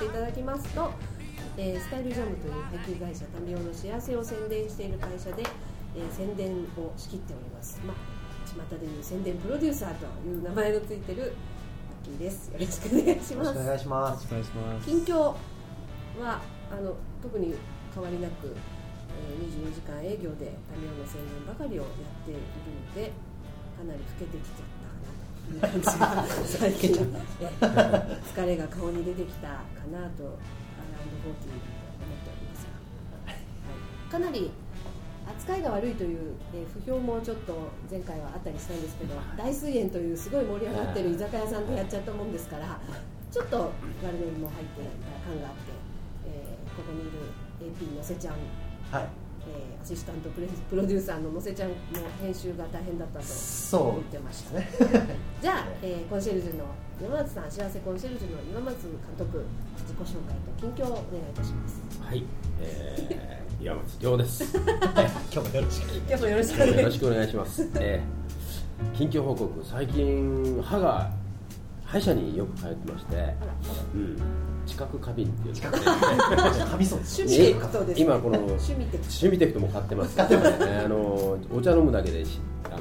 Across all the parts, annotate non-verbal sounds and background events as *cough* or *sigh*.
己紹介させていただきますと、えースタイルジャムという配給会社タミオの幸せを宣伝している会社で、えー宣伝を仕切っております。まあ巷でいう宣伝プロデューサーという名前のついてるマッキーです。よろしくお願いしますよろしくお。願いします。お願いします近況はあの特に変わりなく、えー、24時間営業でタミオの宣伝ばかりをやっているのでかなり老けてきち最近えー疲れが顔に出てきたかなとアラウンド40と思っておりますが、はい、かなり扱いが悪いという、えー不評もちょっと前回はあったりしたんですけど大水園というすごい盛り上がってる居酒屋さんでやっちゃったもんですからちょっと悪ノリも入っていた感があって、えーここにいる AP のせちゃん、はい。えーアシスタントプレプロデューサーののせちゃんの編集が大変だったとそう言ってました、ね。*laughs* じゃあ、えーコンシェルジュの山松さん幸せコンシェルジュの今松監督自己紹介と近況をお願いいたしますはい、えー、*laughs* 岩松亮です。*laughs* 今日もよろしく。今日もよろしくお願いしますよろしくお願いします。えー、近況報告、最近歯が歯医者によく通ってまして、うん、知覚過敏っていう。のがね噛みそうです。趣味テクトです、ね、今この趣味テクト趣味テクトも買ってます。えーあのお茶飲むだけでしあの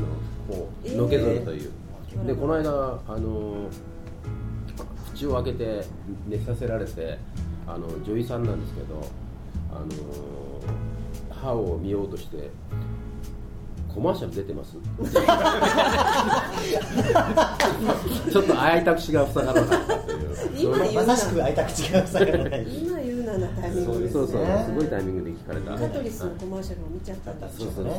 こうのけぞるという。えーでこの間あの口を開けて寝させられてあの女医さんなんですけどあの歯を見ようとしてコマーシャル出てます？*laughs* ちょっと開いた口が塞がらなかったという。今言うな。まさしく開いた口が塞がらない。今言うななタイミングで。すそうそうねすごいタイミングで聞かれた。カトリスのコマーシャルを見ちゃったんですそうそうそうそう。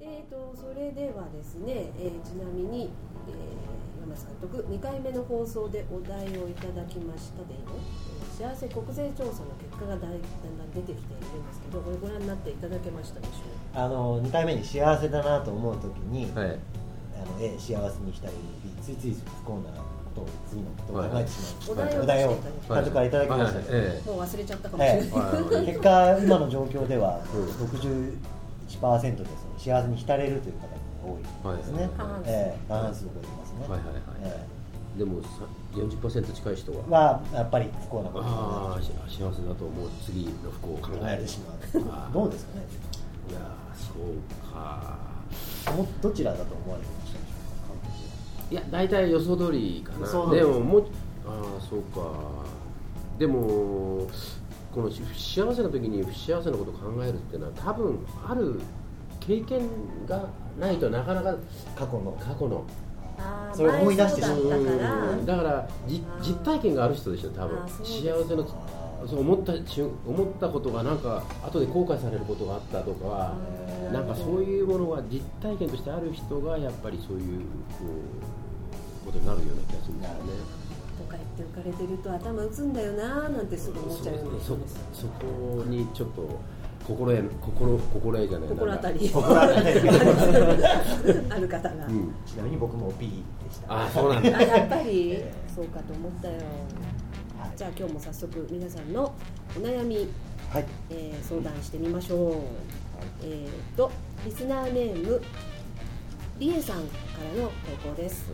えー、とそれではですね、えーちなみに、えー山松監督2回目の放送でお題をいただきましたでの、えー幸せ国税調査の結果がだいだんだん出てきているんですけどこれご覧になっていただけましたでしょあの二回目に幸せだなと思うときに、はい。あの A 幸せにしたり B ついつい不幸なことを次のことを考えてしまう、はい。お題をはい監督からいただきましたもう忘れちゃったかもしれない、結果今の状況ではうん。61%でその幸せに浸れるという方が多いですね、過半数を超えてますね、はいはいはい。えでもさ40%近い人えは？はやっぱり不幸なことあ幸せだと思う。次の不幸を考えて。しまう。どうですかね。いやーそうか。もどちらだと思われてましたでしょうか監督いや大体予想通りかな。でももうああそうか。でもこの不幸せな時に不幸せなことを考えるっていうのは多分ある経験がないとなかなか過去の。過去のそれを思い出してしまう。だから。うん。だからじあー実体験がある人でしょ多分。幸せのそう思った瞬思ったことがなんか後で後悔されることがあったとかなんかそういうものが実体験としてある人がやっぱりそういうこうことになるような気がするんですよね。とか言って浮かれてると頭打つんだよなーなんてすぐ思っちゃうようなそ人ですそこにちょっと心得心心得じゃない心当たり。心当たり。*laughs* ある方が、うん。ちなみに僕も B でした。あそうなんだ。あやっぱりえそうかと思ったよ。はいじゃあ今日も早速皆さんのお悩み、はい。えー相談してみましょう、えー、とリスナーネームりえさんからの投稿です、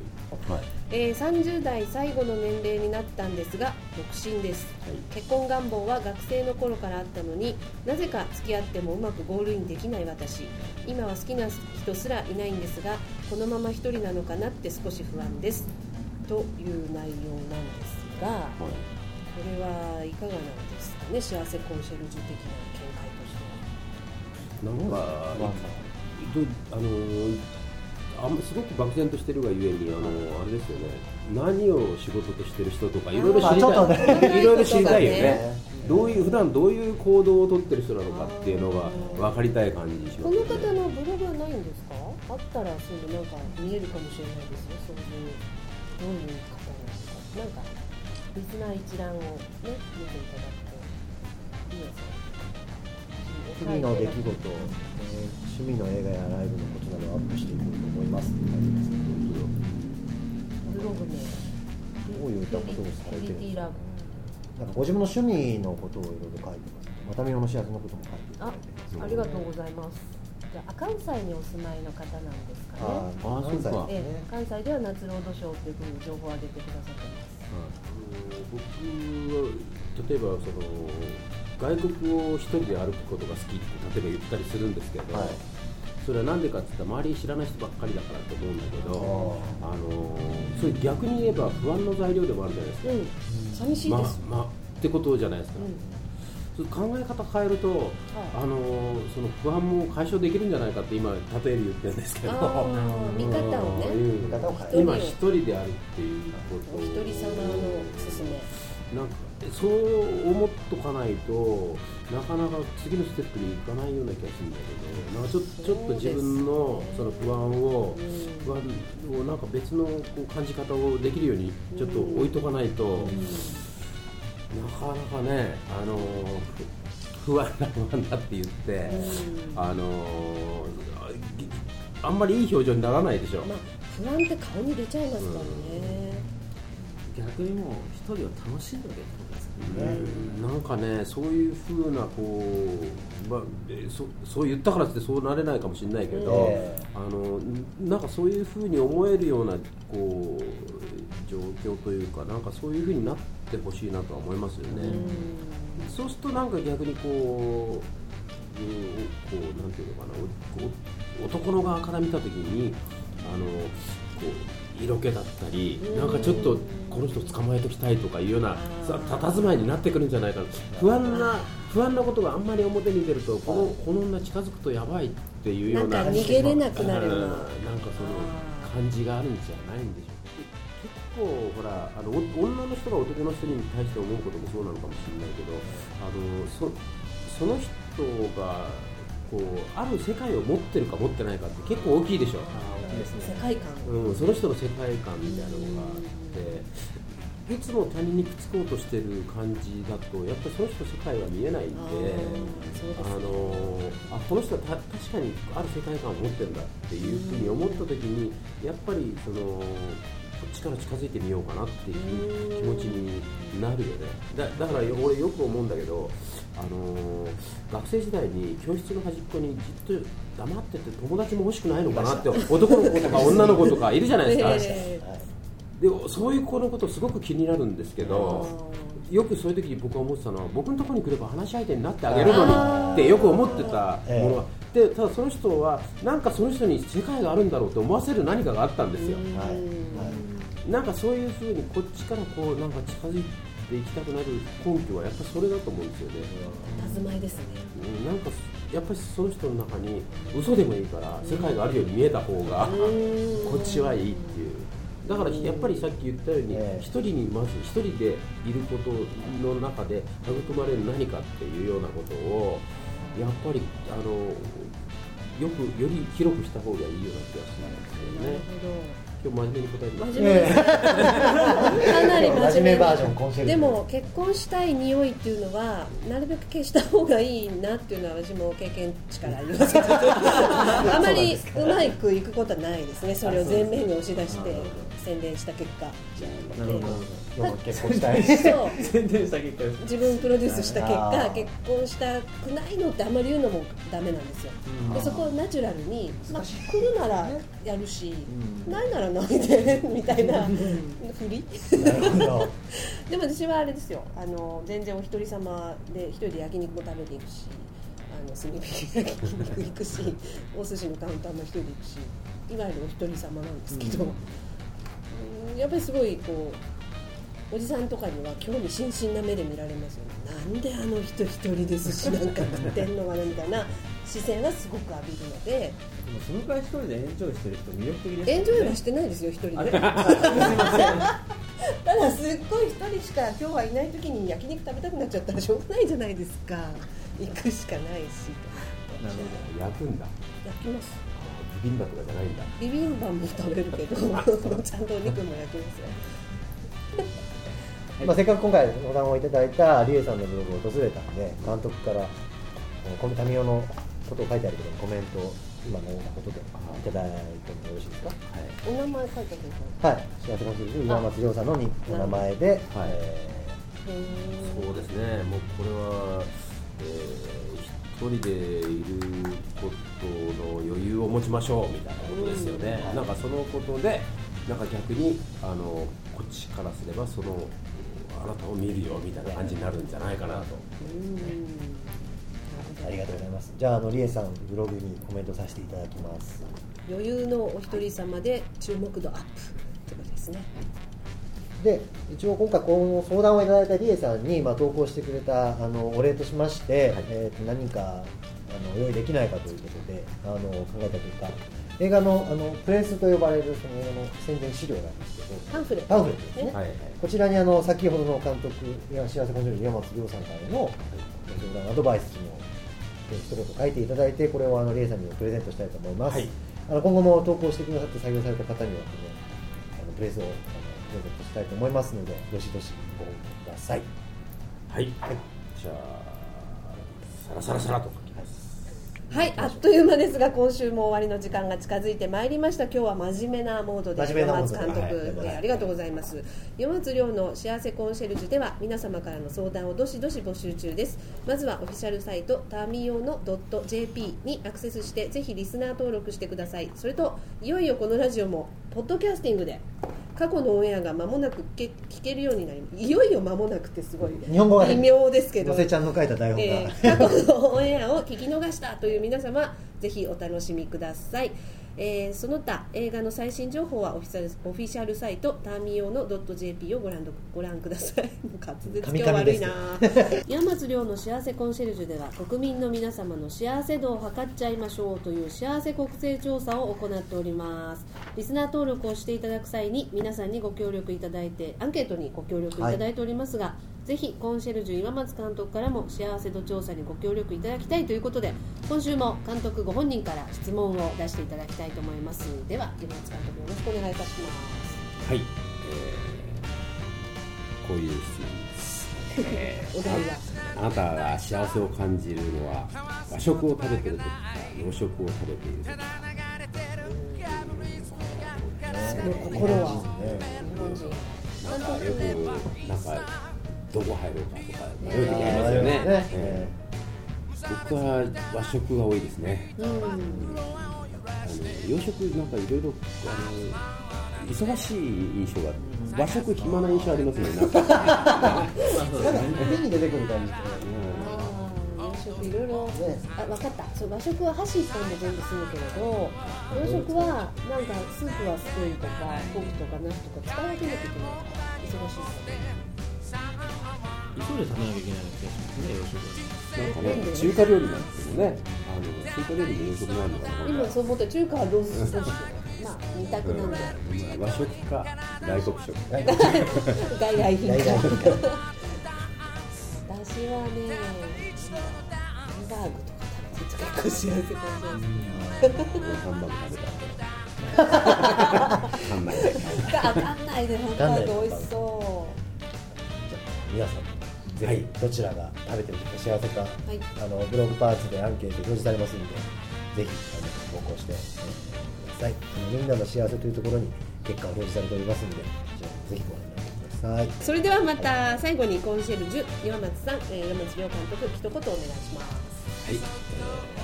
はい。えー30代最後の年齢になったんですが独身です。結婚願望は学生の頃からあったのになぜか付き合ってもうまくゴールインできない私。今は好きな人すらいないんですがこのまま一人なのかなって少し不安です。という内容なんですがはいこれはいかがなんですかね幸せコンシェルジュ的な見解としては。なんか、まあのあんますごく漠然としてるがゆえにあのあれですよね。何を仕事としてる人とかいろいろ知りたい、ねいろいろ知りたいよね。ね。どういう普段どういう行動をとってる人なのかっていうのが分かりたい感じしまこのすよね。方のブログはないんですか？あったらそのなんか見えるかもしれないですよ。そういうどういう方なのか。なんかリスナー一覧をね見ていただくといいですね日々の出来事、えー趣味の映画やライブのことなどをアップしていこうと思いますって書いてますけブログ名どどういったことをされてるですか。なんかご自分の趣味のことをいろいろ書いてますねまた見の幸せのことも書いてますありがとうございますじゃあ関西にお住まいの方なんですか。ねあ関西ねえ、関西では夏ロードショーというふうに情報を上げてくださって僕は例えばその外国を一人で歩くことが好きって例えば言ったりするんですけど、はい。それは何でかって言ったら周りに知らない人ばっかりだからと思うんだけどあのそれ逆に言えば不安の材料でもあるじゃないですか、うん。寂しいまあです、まあってことじゃないですか、それ考え方変えると、はい。あのその不安も解消できるんじゃないかって今例えで言ってるんですけど。見方をね。うん。見方を変える。今一人であるっていうこと。お一人様のおすすめ。なんかそう思っとかないとなかなか次のステップに行かないような気がするんだけどなんかちょちょっと自分のその不安をうん。不安をなんか別のこう感じ方をできるようにちょっと置いとかないと、なかなかね、あのふ不安だ不安だって言って、あのあんまりいい表情にならないでしょ。まあ不安って顔に出ちゃいますからね、逆にもう一人を楽しんでるってことですよね。うん。なんかね、そういうふうなこう、まあ、えそそう言ったからってそうなれないかもしれないけど、えあのなんかそういうふうに思えるようなこう状況というか、なんかそういうふうになってほしいなとは思いますよね。そうするとなんか逆にこう、うんこうなんていうのかな、男の側から見たときに、あのこう色気だったり、なんかちょっとこの人捕まえときたいとかいうようなさ佇まいになってくるんじゃないかな。不安な不安なことがあんまり表に出ると、このこの女近づくとやばいっていうような。なんか逃げれなくなるようなうんなんかその感じがあるんじゃないんでしょう結構ほらあのお女の人が男の人に対して思うこともそうなのかもしれないけどあのそその人がこうある世界を持ってるか持ってないかって結構大きいでしょ、大きいですね。世界観。うん、その人の世界観みたいなのがあっていつも他人にくっつこうとしてる感じだとやっぱりその人の世界は見えないんで。あのあこの人はた確かにある世界観を持ってるんだっていうふうに思った時にやっぱりそのこっちから近づいてみようかなっていう気持ちになるよね。だだから俺よく思うんだけど、あの学生時代に教室の端っこにじっと黙ってて友達も欲しくないのかなって *laughs* 男の子とか *laughs* 女の子とかいるじゃないですか、えでそういう子のことすごく気になるんですけどよくそういう時に僕は思ってたのは僕のところに来れば話し相手になってあげるのにってよく思ってたものは、でただその人はなんかその人に世界があるんだろうって思わせる何かがあったんですよ、はい。はい。なんかそういうふうにこっちからこうなんか近づいていきたくなる根拠はやっぱりそれだと思うんですよね、ー、佇まいですね。うん。なんかやっぱりその人の中に嘘でもいいから世界があるように見えた方がこっちはいいっていうだからやっぱりさっき言ったようにええ。一人にまず一人でいることの中で育まれる何かっていうようなことをやっぱりあのよくより広くした方がいいような気がするんですよなるねほ今日真面目に答えてます。かなり真面目。バージョンでも結婚したい匂いっていうのはなるべく消した方がいいなっていうのは私も経験値からありますけど。*laughs* あまりうまくいくことはないですね。それを前面に押し出して宣伝した結果。なるほど。結婚したい。そう。*laughs* 宣伝した結果。自分プロデュースした結あ果ー。結婚したくないのってあんまり言うのもダメなんですよ。でそこをナチュラルに、まあ、来るならやるし、ないならないで？*laughs* みたいなふり。*laughs* でも私はあれですよ。あの全然お一人様で一人で焼肉も食べていくしあの炭火焼肉行くしお寿司のカウンターも一人で行くしいわゆるお一人様なんですけど、うんやっぱりすごいこうおじさんとかには興味津々な目で見られますよね。なんであの人一人で寿司なんか食ってんのかなみたいな視線はすごく浴びるので。でもそのくらい一人でエンジョイしてる人魅力的ですよねエンジョイはしてないですよ。一人で。*laughs* ただすっごい一人しか今日はいない時に焼肉食べたくなっちゃったらしょうがないじゃないですか。行くしかないし。なるほ焼くんだ。焼きますビビンバとかじゃないんだ。ビビンバも食べるけど *laughs* ちゃんとお肉も焼きますよ。まあ、せっかく今回お談をいただいたリエさんのブログを訪れたんで監督からこのタミオのことを書いてあるけどコメントを今のようなことでいただいてもよろしいですか？お名前書いてあるはい。幸せコンシェルジュ岩松亮さんのにお名前で、はい。えへーそうですね。もうこれはえー一人でいるの余裕を持ちましょうみたいなことですよね、なんかそのことでなんか逆にあのこっちからすればそのあなたを見るよみたいな感じになるんじゃないかなと。ありがとうございます。じゃああのリエさんブログにコメントさせていただきます。余裕のお一人様で注目度アップってことですね。で一応今回この相談をいただいたリエさんに、まあ、投稿してくれたあのお礼としまして、えー、と何かあの用意できないかということであの考えた結果映画のあのプレスと呼ばれるその映画の宣伝資料なんですけどパンフレット。パンフレットですね、はいはい。こちらにあの先ほどの監督いや幸せコンシェルジュ山松亮さんからの相談アドバイスも一言書いていただいてこれをあのリエさんにプレゼントしたいと思います、はい。あの今後も投稿してくださって採用された方にはこのあのプレスをあのプレゼントしたいと思いますのでどしどしご応募ください。はい、じゃあサラサラサラと。書きますはい、あっという間ですが今週も終わりの時間が近づいてまいりました。今日は真面目なモードで山松監督はありがとうございます。山松亮の幸せコンシェルジュでは皆様からの相談をどしどし募集中です。まずはオフィシャルサイトタミオの .jp にアクセスしてぜひリスナー登録してください。それといよいよこのラジオもポッドキャスティングで過去のオンエアが間もなく聞けるようになりいよいよ間もなくってすごい日本語が微妙ですけど。のせちゃんの書いた台本が、えー過去のオンエアを聞き逃したという皆様ぜひお楽しみください、えーその他映画の最新情報はオフィシャルオフィシャルサイトターミオの .jp をご覧ご覧ください。*laughs* もう滑舌今日悪いな。山松亮の幸せコンシェルジュでは国民の皆様の幸せ度を測っちゃいましょうという幸せ国勢調査を行っております。リスナー登録をしていただく際に皆さんにご協力いただいてアンケートにご協力いただいておりますが、ぜひコンシェルジュ岩松監督からも幸せ度調査にご協力いただきたいということで今週も監督ご本人から質問を出していただきたいと思います。では岩松監督よろしくお願いいたします。はい、えーこういう質問です、え *laughs* ーお題はあなたが幸せを感じるのは和食を食べてる時か洋食を食べている時か。その心はね。日本人なんかよくなんかどこ入ろうかとか迷う時ありあますよね。ね。えー僕は和食が多いですね。うん。あの洋食なんかいろいろあの忙しい印象が和食暇な印象ありますね。なんか目に出てくる感じであー洋食いろいろねあ分かった。そう和食は箸一本で全部済むけれど洋食はなんかスープはスプーンとかフォークとかナスとか使い分けなきゃいけないから忙しいですよね急いで食べなきゃいけない気がしますね洋食は。なんかね中華料理なんですけどねあの中華料理に洋食もあるのかな。今そう思った中華はローストですけどまあ二択なんでうん和食か外国食。はい外来品か。*laughs* 私はねハンバーグとか食べて結構幸せ感じます。ハンバーグ食べた *laughs* わかんない。わかんないでハンバーグ美味しそ皆さんぜひどちらが食べてみて幸せか、はい、あのブログパーツでアンケート表示されますんでぜひあの投稿してください。あのみんなの幸せというところに結果を表示されておりますんでぜひご覧ください。はい、それではまた最後にコンシェルジュ岩松さん、えー、山地亮監督一言お願いします。はい、えー、あ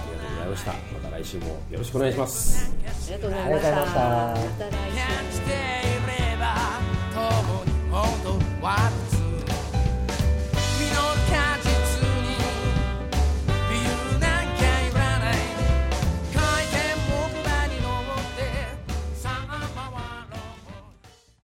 りがとうございました。また来週もよろしくお願いします。ありがとうございました。また来週。